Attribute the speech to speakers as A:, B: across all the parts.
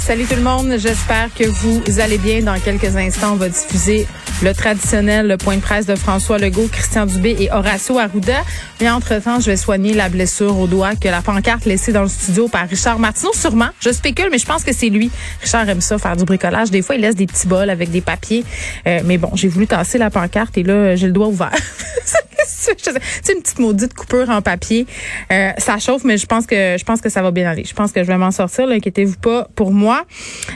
A: Salut tout le monde, j'espère que vous allez bien. Dans quelques instants, on va diffuser le traditionnel le point de presse de François Legault, Christian Dubé et Horacio Arruda. Mais entre-temps, je vais soigner la blessure au doigt que la pancarte laissée dans le studio par Richard Martineau, sûrement. Je spécule, mais je pense que c'est lui. Richard aime ça, faire du bricolage. Des fois, il laisse des petits bols avec des papiers. Euh, mais bon, j'ai voulu tasser la pancarte et là, j'ai le doigt ouvert. c'est une petite maudite coupure en papier. Euh, ça chauffe, mais je pense que je pense que ça va bien aller. Je pense que je vais m'en sortir. Inquiétez-vous pas pour moi.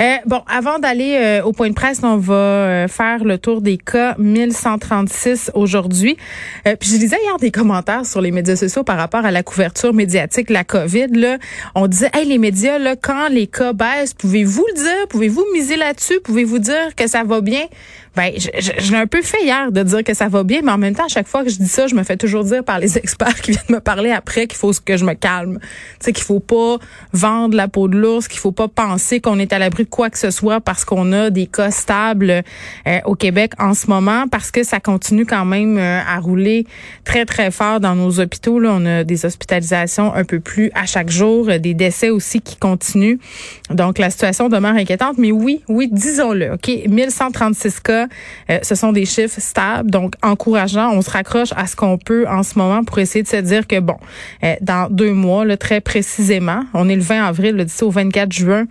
A: Euh, bon, avant d'aller euh, au point de presse, on va faire le tour des cas 1136 aujourd'hui. puis je lisais hier des commentaires sur les médias sociaux par rapport à la couverture médiatique la COVID. Là, on disait, hey, les médias, là, quand les cas baissent, pouvez-vous le dire, pouvez-vous miser là-dessus, pouvez-vous dire que ça va bien? Ben, j'ai un peu fait hier de dire que ça va bien, mais en même temps, à chaque fois que je dis ça, je me fais toujours dire par les experts qui viennent me parler après qu'il faut que je me calme. Tu sais, qu'il faut pas vendre la peau de l'ours, qu'il faut pas penser qu'on est à l'abri de quoi que ce soit parce qu'on a des cas stables euh, au Québec en ce moment, parce que ça continue quand même euh, à rouler très, très fort dans nos hôpitaux. Là, on a des hospitalisations un peu plus à chaque jour, des décès aussi qui continuent. Donc, la situation demeure inquiétante. Mais oui, oui, disons-le, OK, 1136 cas euh, ce sont des chiffres stables, donc encourageants. On se raccroche à ce qu'on peut en ce moment pour essayer de se dire que, bon, euh, dans deux mois, là, très précisément, on est le 20 avril, le 10 au 24 juin,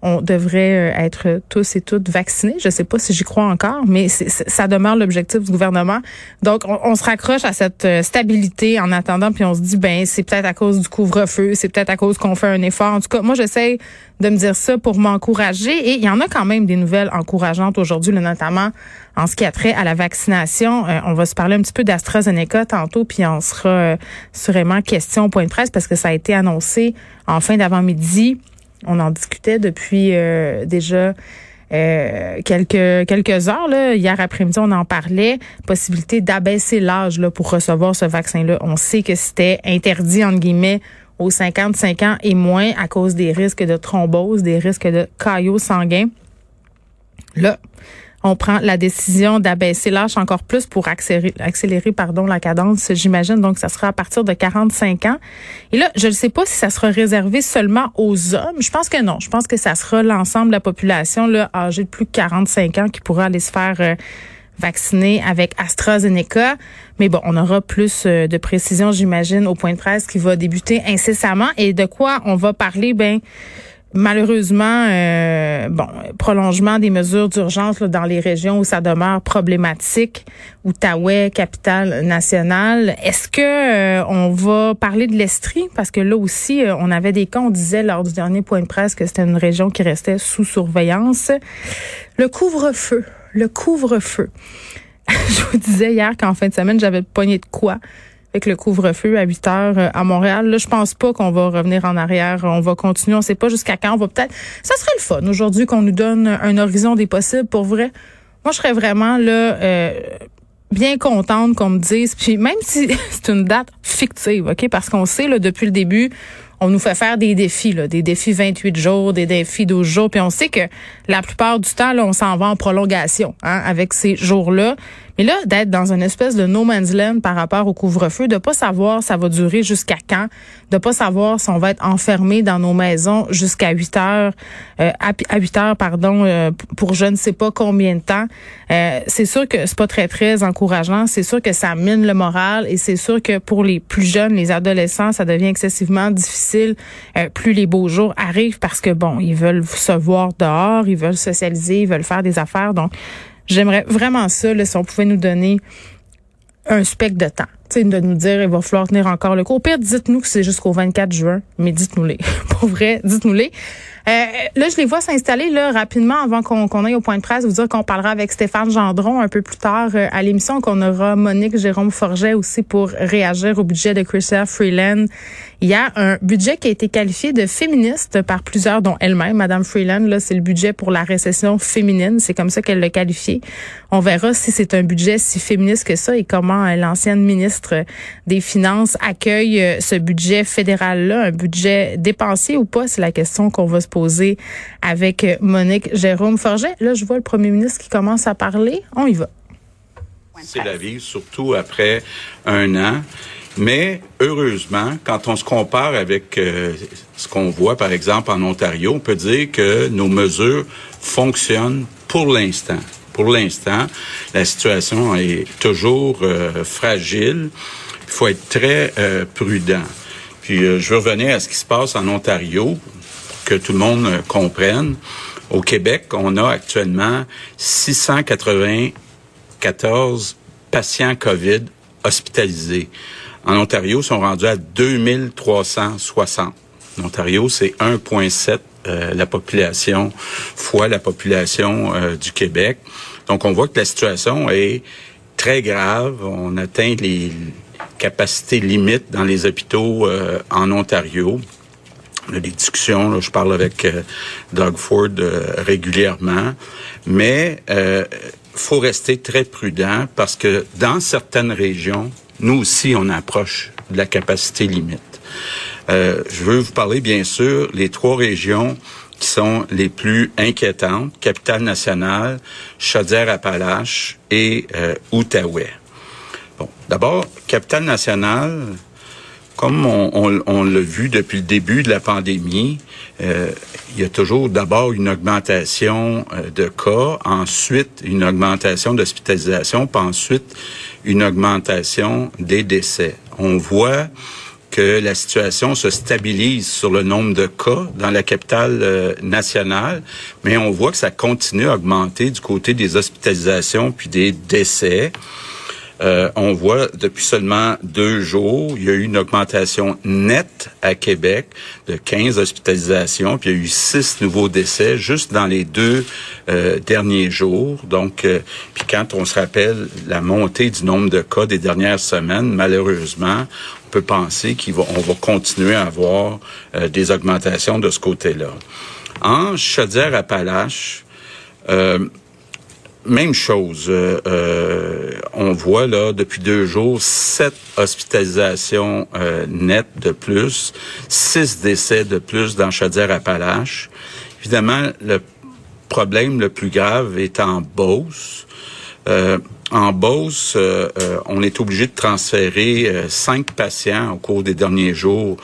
A: on devrait euh, être tous et toutes vaccinés. Je ne sais pas si j'y crois encore, mais ça demeure l'objectif du gouvernement. Donc, on, se raccroche à cette euh, stabilité en attendant, puis on se dit, ben, c'est peut-être à cause du couvre-feu, c'est peut-être à cause qu'on fait un effort. En tout cas, moi, j'essaie de me dire ça pour m'encourager. Et il y en a quand même des nouvelles encourageantes aujourd'hui, notamment en ce qui a trait à la vaccination. Euh, on va se parler un petit peu d'AstraZeneca tantôt, puis on sera sûrement question au point de presse parce que ça a été annoncé en fin d'avant-midi on en discutait depuis euh, déjà euh, quelques quelques heures là. Hier après-midi, on en parlait. Possibilité d'abaisser l'âge là pour recevoir ce vaccin-là. On sait que c'était interdit entre guillemets aux 55 ans et moins à cause des risques de thrombose, des risques de caillots sanguins. Là, on prend la décision d'abaisser l'âge encore plus pour accélérer, accélérer pardon, la cadence, j'imagine. Donc, ça sera à partir de 45 ans. Et là, je ne sais pas si ça sera réservé seulement aux hommes. Je pense que non. Je pense que ça sera l'ensemble de la population là, âgée de plus de 45 ans qui pourra aller se faire euh, vacciner avec AstraZeneca. Mais bon, on aura plus euh, de précision, j'imagine, au point de presse qui va débuter incessamment. Et de quoi on va parler? Ben, Malheureusement, euh, bon, prolongement des mesures d'urgence dans les régions où ça demeure problématique, Outaouais, capitale nationale. Est-ce que euh, on va parler de l'Estrie? Parce que là aussi, euh, on avait des cas, on disait lors du dernier point de presse que c'était une région qui restait sous surveillance. Le couvre-feu, le couvre-feu. Je vous disais hier qu'en fin de semaine, j'avais pogné de quoi? Avec le couvre-feu à 8 heures euh, à Montréal. Là, je pense pas qu'on va revenir en arrière. On va continuer. On sait pas jusqu'à quand. On va peut-être. Ça serait le fun aujourd'hui qu'on nous donne un horizon des possibles. Pour vrai, moi, je serais vraiment là. Euh, bien contente qu'on me dise, puis même si c'est une date fictive, OK, parce qu'on sait, là, depuis le début, on nous fait faire des défis, là, des défis 28 jours, des défis 12 jours, puis on sait que la plupart du temps, là, on s'en va en prolongation hein, avec ces jours-là. Mais là, d'être dans une espèce de no man's land par rapport au couvre-feu, de pas savoir ça va durer jusqu'à quand, de pas savoir si on va être enfermé dans nos maisons jusqu'à 8 heures, euh, à, 8 heures, pardon, euh, pour je ne sais pas combien de temps. Euh, c'est sûr que c'est pas très, très encourageant. C'est sûr que ça mine le moral et c'est sûr que pour les plus jeunes, les adolescents, ça devient excessivement difficile plus les beaux jours arrivent parce que bon, ils veulent se voir dehors, ils veulent socialiser, ils veulent faire des affaires. Donc, J'aimerais vraiment ça, là, si on pouvait nous donner un spectre de temps. sais, de nous dire il va falloir tenir encore le coup. Au pire, dites-nous que c'est jusqu'au 24 juin, mais dites-nous-les. Pour vrai, dites-nous-les. Euh, là, je les vois s'installer là rapidement avant qu'on aille au point de presse. Vous dire qu'on parlera avec Stéphane Gendron un peu plus tard euh, à l'émission, qu'on aura Monique Jérôme Forget aussi pour réagir au budget de Chrysler Freeland. Il y a un budget qui a été qualifié de féministe par plusieurs, dont elle-même, Madame Freeland. Là, c'est le budget pour la récession féminine. C'est comme ça qu'elle l'a qualifié. On verra si c'est un budget si féministe que ça et comment euh, l'ancienne ministre des Finances accueille ce budget fédéral-là, un budget dépensier ou pas? C'est la question qu'on va se poser avec Monique Jérôme Forget. Là, je vois le premier ministre qui commence à parler. On y va.
B: C'est la vie, surtout après un an. Mais heureusement, quand on se compare avec euh, ce qu'on voit, par exemple, en Ontario, on peut dire que nos mesures fonctionnent pour l'instant. Pour l'instant, la situation est toujours euh, fragile. Il faut être très euh, prudent. Puis je veux revenir à ce qui se passe en Ontario, que tout le monde comprenne. Au Québec, on a actuellement 694 patients COVID hospitalisés. En Ontario, ils sont rendus à 2360. En Ontario, c'est 1,7 euh, la population fois la population euh, du Québec. Donc, on voit que la situation est très grave. On atteint les capacités limites dans les hôpitaux euh, en Ontario. On a des discussions, je parle avec Doug Ford régulièrement, mais il faut rester très prudent parce que dans certaines régions, nous aussi, on approche de la capacité limite. Euh, je veux vous parler, bien sûr, les trois régions qui sont les plus inquiétantes, Capitale-Nationale, Chaudière-Appalaches et euh, Outaouais. Bon, d'abord, Capitale-Nationale, comme on, l'a vu depuis le début de la pandémie, euh, il y a toujours d'abord une augmentation euh, de cas, ensuite une augmentation d'hospitalisation, puis ensuite une augmentation des décès. On voit que la situation se stabilise sur le nombre de cas dans la capitale euh, nationale, mais on voit que ça continue à augmenter du côté des hospitalisations puis des décès. Euh, on voit depuis seulement deux jours, il y a eu une augmentation nette à Québec de 15 hospitalisations, puis il y a eu six nouveaux décès juste dans les deux euh, derniers jours. Donc, euh, puis quand on se rappelle la montée du nombre de cas des dernières semaines, malheureusement, on peut penser qu'on va, on va continuer à avoir des augmentations de ce côté-là. En Chaudière-Appalaches, même chose. Euh, euh, on voit là depuis deux jours sept hospitalisations euh, nettes de plus, six décès de plus dans Chaudière-Appalaches. Évidemment, le problème le plus grave est en Beauce. Euh, en Beauce, euh, euh, on est obligé de transférer cinq patients au cours des derniers jours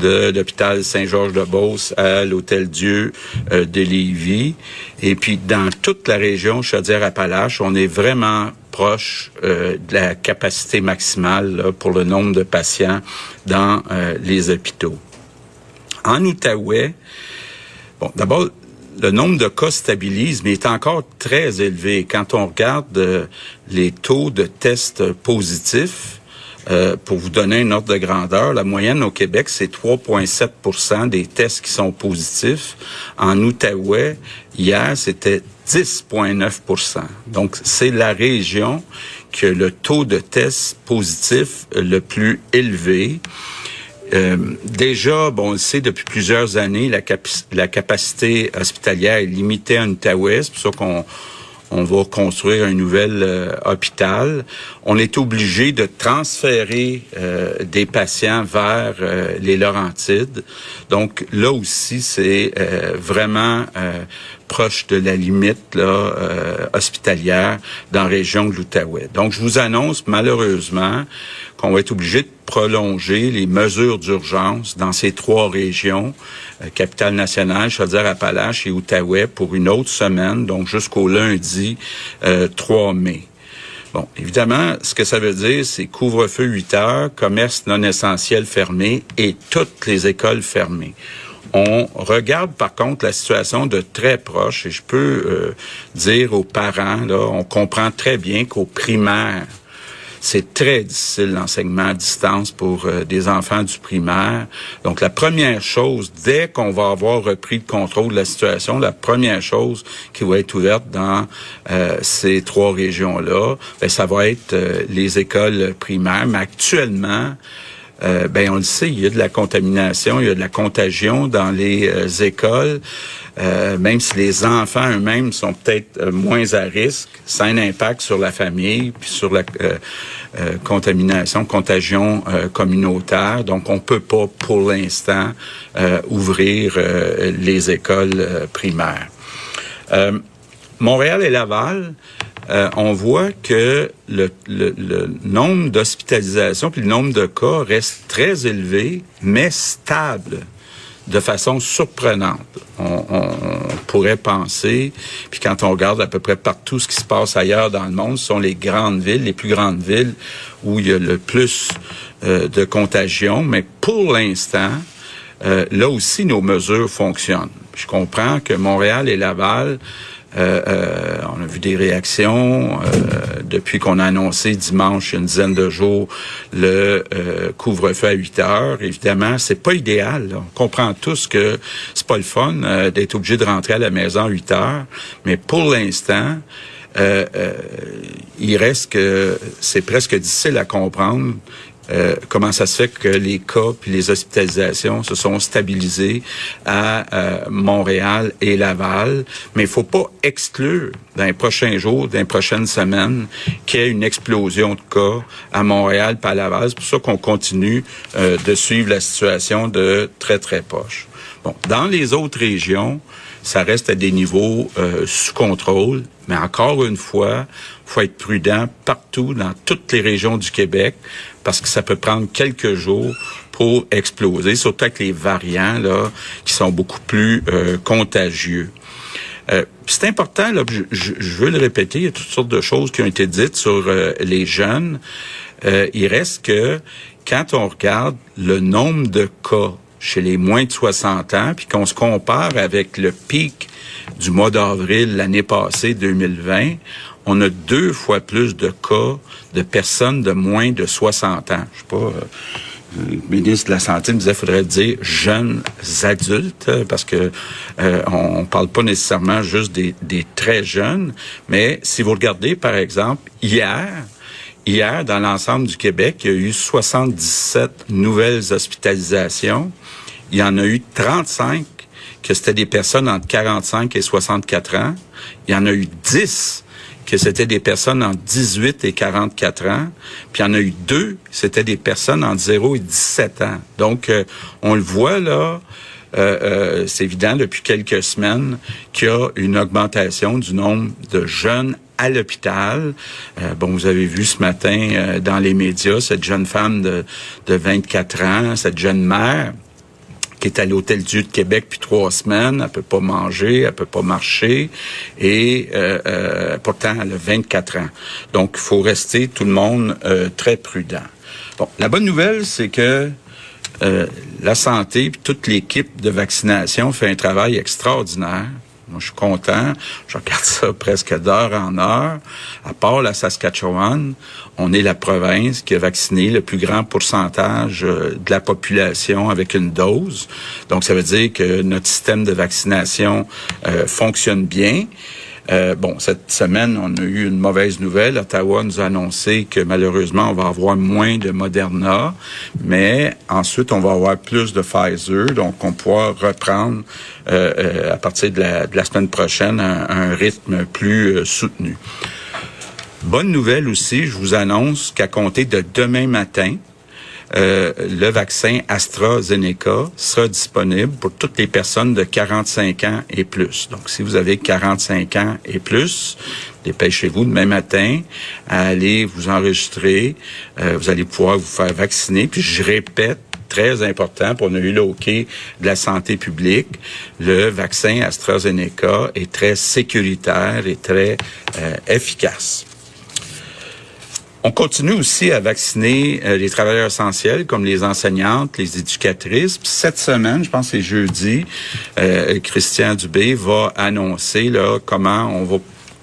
B: de l'hôpital Saint-Georges-de-Beauce à l'Hôtel Dieu de Lévis. Et puis, dans toute la région Chaudière-Appalaches, on est vraiment proche de la capacité maximale pour le nombre de patients dans les hôpitaux. En Outaouais, bon, d'abord, le nombre de cas stabilise, mais est encore très élevé. Quand on regarde euh, les taux de tests positifs, euh, pour vous donner une ordre de grandeur, la moyenne au Québec, c'est 3,7% des tests qui sont positifs. En Outaouais, hier, c'était 10,9% Donc, c'est la région qui a le taux de tests positifs le plus élevé. Euh, déjà, bon, on le sait depuis plusieurs années, la, la capacité hospitalière est limitée à Outaouais. C'est pour ça qu'on on va construire un nouvel euh, hôpital. On est obligé de transférer euh, des patients vers les Laurentides. Donc là aussi, c'est vraiment proche de la limite hospitalière dans la région de l'Outaouais. Donc je vous annonce malheureusement qu'on va être obligé de prolonger les mesures d'urgence dans ces trois régions, euh, capitale nationale, Chaudière-Appalaches et Outaouais, pour une autre semaine, donc jusqu'au lundi 3 euh, mai. Bon, évidemment, ce que ça veut dire, c'est couvre-feu 8 heures, commerce non essentiel fermé et toutes les écoles fermées. On regarde par contre la situation de très proche et je peux euh, dire aux parents, là, on comprend très bien qu'au primaire, c'est très difficile l'enseignement à distance pour euh, des enfants du primaire. Donc la première chose, dès qu'on va avoir repris le contrôle de la situation, la première chose qui va être ouverte dans euh, ces trois régions-là, ben, ça va être euh, les écoles primaires. Mais actuellement, euh, ben on le sait, il y a de la contamination, il y a de la contagion dans les euh, écoles. Euh, même si les enfants eux-mêmes sont peut-être moins à risque, ça a un impact sur la famille puis sur la contamination, contagion communautaire. Donc, on peut pas pour l'instant ouvrir les écoles primaires. Montréal et Laval, euh, on voit que le, nombre d'hospitalisations puis le nombre de cas reste très élevé, mais stable de façon surprenante. On, pourrait penser, puis quand on regarde à peu près partout ce qui se passe ailleurs dans le monde, ce sont les grandes villes, les plus grandes villes où il y a le plus euh, de contagion, mais pour l'instant, euh, là aussi, nos mesures fonctionnent. Je comprends que Montréal et Laval euh, euh, on a vu des réactions euh, depuis qu'on a annoncé dimanche, une dizaine de jours, le couvre-feu à 8 heures. Évidemment, c'est pas idéal. On comprend tous que c'est pas le fun d'être obligé de rentrer à la maison à 8 heures, mais pour l'instant, il reste que c'est presque difficile à comprendre euh, comment ça se fait que les cas puis les hospitalisations se sont stabilisés à euh, Montréal et Laval, mais il faut pas exclure dans les prochains jours, dans les prochaines semaines, qu'il y ait une explosion de cas à Montréal pas à Laval. C'est pour ça qu'on continue euh, de suivre la situation de très très proche. Bon, dans les autres régions, ça reste à des niveaux sous contrôle, mais encore une fois, faut être prudent partout dans toutes les régions du Québec parce que ça peut prendre quelques jours pour exploser, surtout avec les variants là qui sont beaucoup plus euh, contagieux. Euh, c'est important, là, je, veux le répéter, il y a toutes sortes de choses qui ont été dites sur euh, les jeunes. il reste que quand on regarde le nombre de cas chez les moins de 60 ans, puis qu'on se compare avec le pic du mois d'avril l'année passée, 2020, on a deux fois plus de cas de personnes de moins de 60 ans. Je sais pas. Euh, le ministre de la Santé me disait faudrait dire jeunes adultes parce que euh, on parle pas nécessairement juste des, des, très jeunes, mais si vous regardez par exemple hier, hier dans l'ensemble du Québec, il y a eu 77 nouvelles hospitalisations. Il y en a eu 35 que c'était des personnes entre 45 et 64 ans. Il y en a eu 10 que c'était des personnes entre 18 et 44 ans. Puis il y en a eu deux, c'était des personnes entre 0 et 17 ans. Donc, euh, on le voit là, euh, euh, c'est évident depuis quelques semaines qu'il y a une augmentation du nombre de jeunes à l'hôpital. bon, vous avez vu ce matin dans les médias cette jeune femme de, de 24 ans, cette jeune mère qui est à l'Hôtel Dieu de Québec depuis trois semaines. Elle peut pas manger, elle peut pas marcher. Et euh, euh, pourtant, elle a 24 ans. Donc, il faut rester, tout le monde, euh, très prudent. Bon, la bonne nouvelle, c'est que la santé, puis toute l'équipe de vaccination fait un travail extraordinaire. Je suis content. Je regarde ça presque d'heure en heure. À part la Saskatchewan, on est la province qui a vacciné le plus grand pourcentage euh, de la population avec une dose. Donc, ça veut dire que notre système de vaccination euh, fonctionne bien. Euh, bon, cette semaine, on a eu une mauvaise nouvelle. Ottawa nous a annoncé que malheureusement, on va avoir moins de Moderna, mais ensuite, on va avoir plus de Pfizer. Donc, on pourra reprendre euh, euh, à partir de la, semaine prochaine un, un rythme plus soutenu. Bonne nouvelle aussi, je vous annonce qu'à compter de demain matin, euh, le vaccin AstraZeneca sera disponible pour toutes les personnes de 45 ans et plus. Donc, si vous avez 45 ans et plus, dépêchez-vous demain matin à aller vous enregistrer. Euh, vous allez pouvoir vous faire vacciner. Puis, je répète, très important, pour on a de la santé publique, le vaccin AstraZeneca est très sécuritaire et très euh, efficace. On continue aussi à vacciner euh, les travailleurs essentiels comme les enseignantes, les éducatrices. cette semaine, je pense que c'est jeudi, euh, Christian Dubé va annoncer là comment on va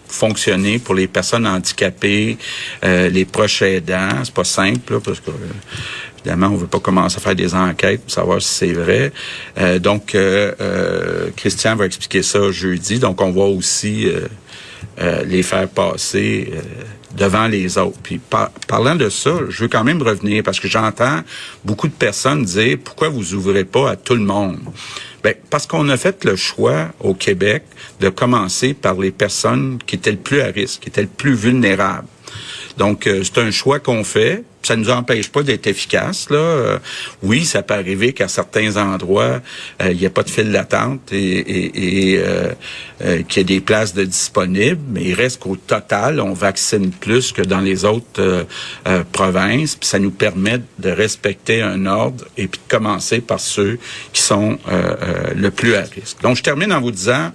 B: fonctionner pour les personnes handicapées, euh, les proches aidants. C'est pas simple parce que évidemment on veut pas commencer à faire des enquêtes pour savoir si c'est vrai. donc Christian va expliquer ça jeudi. Donc on va aussi les faire passer devant les autres. Puis parlant de ça, je veux quand même revenir parce que j'entends beaucoup de personnes dire pourquoi vous ouvrez pas à tout le monde? Ben, parce qu'on a fait le choix au Québec de commencer par les personnes qui étaient le plus à risque, qui étaient le plus vulnérables. Donc, euh, c'est un choix qu'on fait. Ça ne nous empêche pas d'être efficace. Là. Euh, oui, ça peut arriver qu'à certains endroits, euh, il n'y a pas de file d'attente et, et, qu'il y ait des places de disponibles, mais il reste qu'au total, on vaccine plus que dans les autres provinces. Puis ça nous permet de respecter un ordre et puis de commencer par ceux qui sont le plus à risque. Donc, je termine en vous disant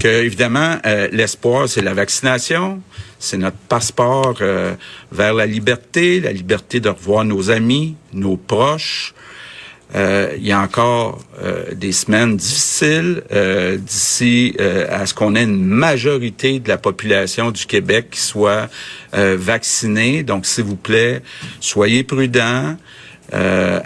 B: que évidemment euh, l'espoir c'est la vaccination, c'est notre passeport euh, vers la liberté, la liberté de revoir nos amis, nos proches. Euh, il y a encore des semaines difficiles d'ici à ce qu'on ait une majorité de la population du Québec qui soit vaccinée. Donc, s'il vous plaît, soyez prudents. Euh,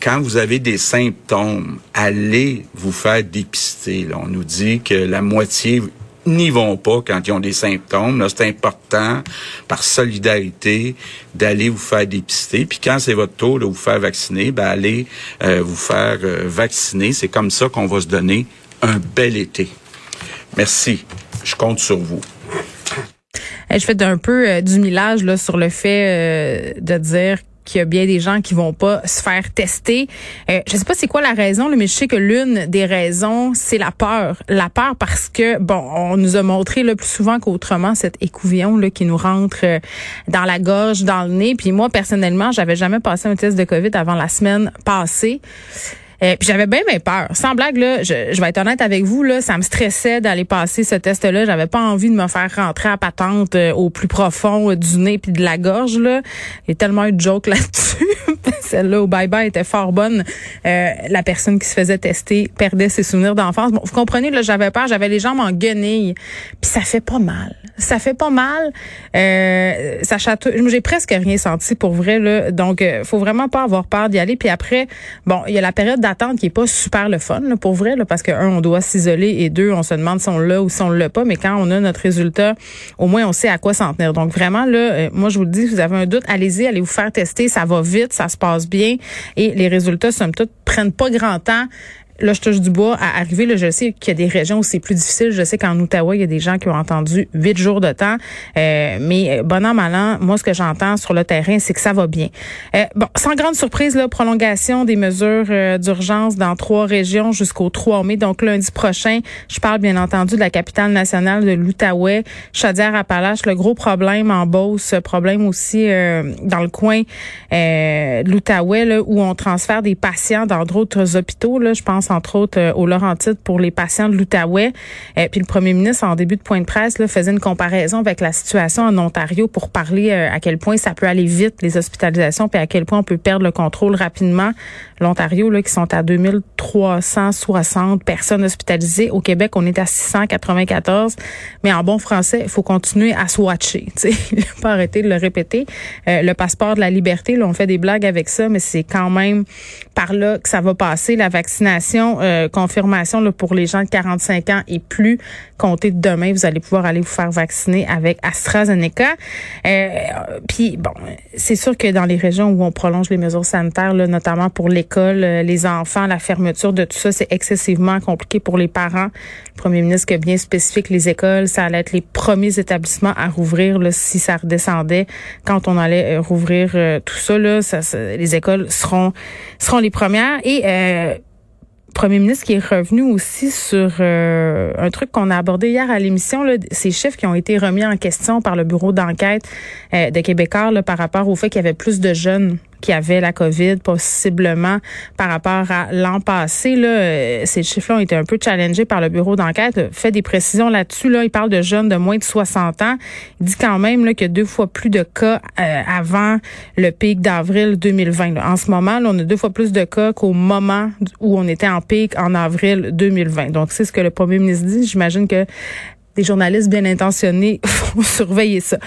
B: quand vous avez des symptômes, allez vous faire dépister. On nous dit que la moitié n'y vont pas quand ils ont des symptômes. C'est important, par solidarité, d'aller vous faire dépister. Puis quand c'est votre tour de vous faire vacciner, ben allez euh, vous faire euh, vacciner. C'est comme ça qu'on va se donner un bel été. Merci. Je compte sur vous.
A: Je fais un peu du millage là, sur le fait de dire qu'il y a bien des gens qui vont pas se faire tester. Euh, je sais pas c'est quoi la raison, mais je sais que l'une des raisons, c'est la peur. La peur parce que, bon, on nous a montré le plus souvent qu'autrement cet écouvillon là, qui nous rentre euh, dans la gorge, dans le nez. Puis moi, personnellement, j'avais jamais passé un test de COVID avant la semaine passée. Euh, puis j'avais bien, bien peur. Sans blague, là, je, je, vais être honnête avec vous, là, ça me stressait d'aller passer ce test-là. J'avais pas envie de me faire rentrer à patente euh, au plus profond euh, du nez puis de la gorge. Là. Il y a tellement eu de jokes là-dessus. Celle-là au bye-bye était fort bonne. la personne qui se faisait tester perdait ses souvenirs d'enfance. Bon, vous comprenez, là, j'avais peur, j'avais les jambes en guenilles. Puis ça fait pas mal. Ça fait pas mal. ça chatouille. J'ai presque rien senti pour vrai. Là. Donc, faut vraiment pas avoir peur d'y aller. Puis après, bon, il y a la période attente qui est pas super le fun pour vrai là, parce que un on doit s'isoler et deux on se demande si on l'a ou si on l'a pas mais quand on a notre résultat au moins on sait à quoi s'en tenir. Donc vraiment là euh, moi je vous le dis si vous avez un doute allez-y allez vous faire tester ça va vite ça se passe bien et les résultats somme toute prennent pas grand temps là, je touche du bois à arriver. Là, je sais qu'il y a des régions où c'est plus difficile. Je sais qu'en Outaouais, il y a des gens qui ont entendu huit jours de temps. Euh, mais bon an, mal an, moi, ce que j'entends sur le terrain, c'est que ça va bien. Euh, bon, sans grande surprise, là, prolongation des mesures euh, d'urgence dans trois régions jusqu'au 3 mai. Donc, lundi prochain, je parle bien entendu de la capitale nationale de l'Outaouais, Chaudière-Appalaches. Le gros problème en Beauce, problème aussi dans le coin de l'Outaouais, où on transfère des patients dans d'autres hôpitaux. Là, je pense entre autres euh, au Laurentides pour les patients de l'Outaouais. Euh, puis le premier ministre, en début de point de presse, là, faisait une comparaison avec la situation en Ontario pour parler euh, à quel point ça peut aller vite, les hospitalisations, puis à quel point on peut perdre le contrôle rapidement. L'Ontario, là, qui sont à 2360 personnes hospitalisées. Au Québec, on est à 694. Mais en bon français, il faut continuer à se watcher. Pas arrêter de le répéter. le passeport de la liberté, là, on fait des blagues avec ça, mais c'est quand même par là que ça va passer. La vaccination euh, confirmation là, pour les gens de 45 ans et plus. Comptez de demain, vous allez pouvoir aller vous faire vacciner avec AstraZeneca. Euh, puis bon, c'est sûr que dans les régions où on prolonge les mesures sanitaires, là, notamment pour l'école, euh, les enfants, la fermeture de tout ça, c'est excessivement compliqué pour les parents. Premier ministre a bien spécifié que les écoles, ça allait être les premiers établissements à rouvrir là, si ça redescendait quand on allait rouvrir tout ça, là, ça, les écoles seront seront les premières et premier ministre qui est revenu aussi sur euh, un truc qu'on a abordé hier à l'émission, ces chiffres qui ont été remis en question par le bureau d'enquête euh, de Québécois là, par rapport au fait qu'il y avait plus de jeunes qui avait la COVID, possiblement par rapport à l'an passé. Là, euh, ces chiffres-là ont été un peu challengés par le bureau d'enquête. Fait des précisions là-dessus. Là, il parle de jeunes de moins de 60 ans. Il dit quand même qu'il y a deux fois plus de cas euh, avant le pic d'avril 2020. En ce moment, là, on a deux fois plus de cas qu'au moment où on était en pic en avril 2020. Donc, c'est ce que le premier ministre dit. J'imagine que des journalistes bien intentionnés vont surveiller ça.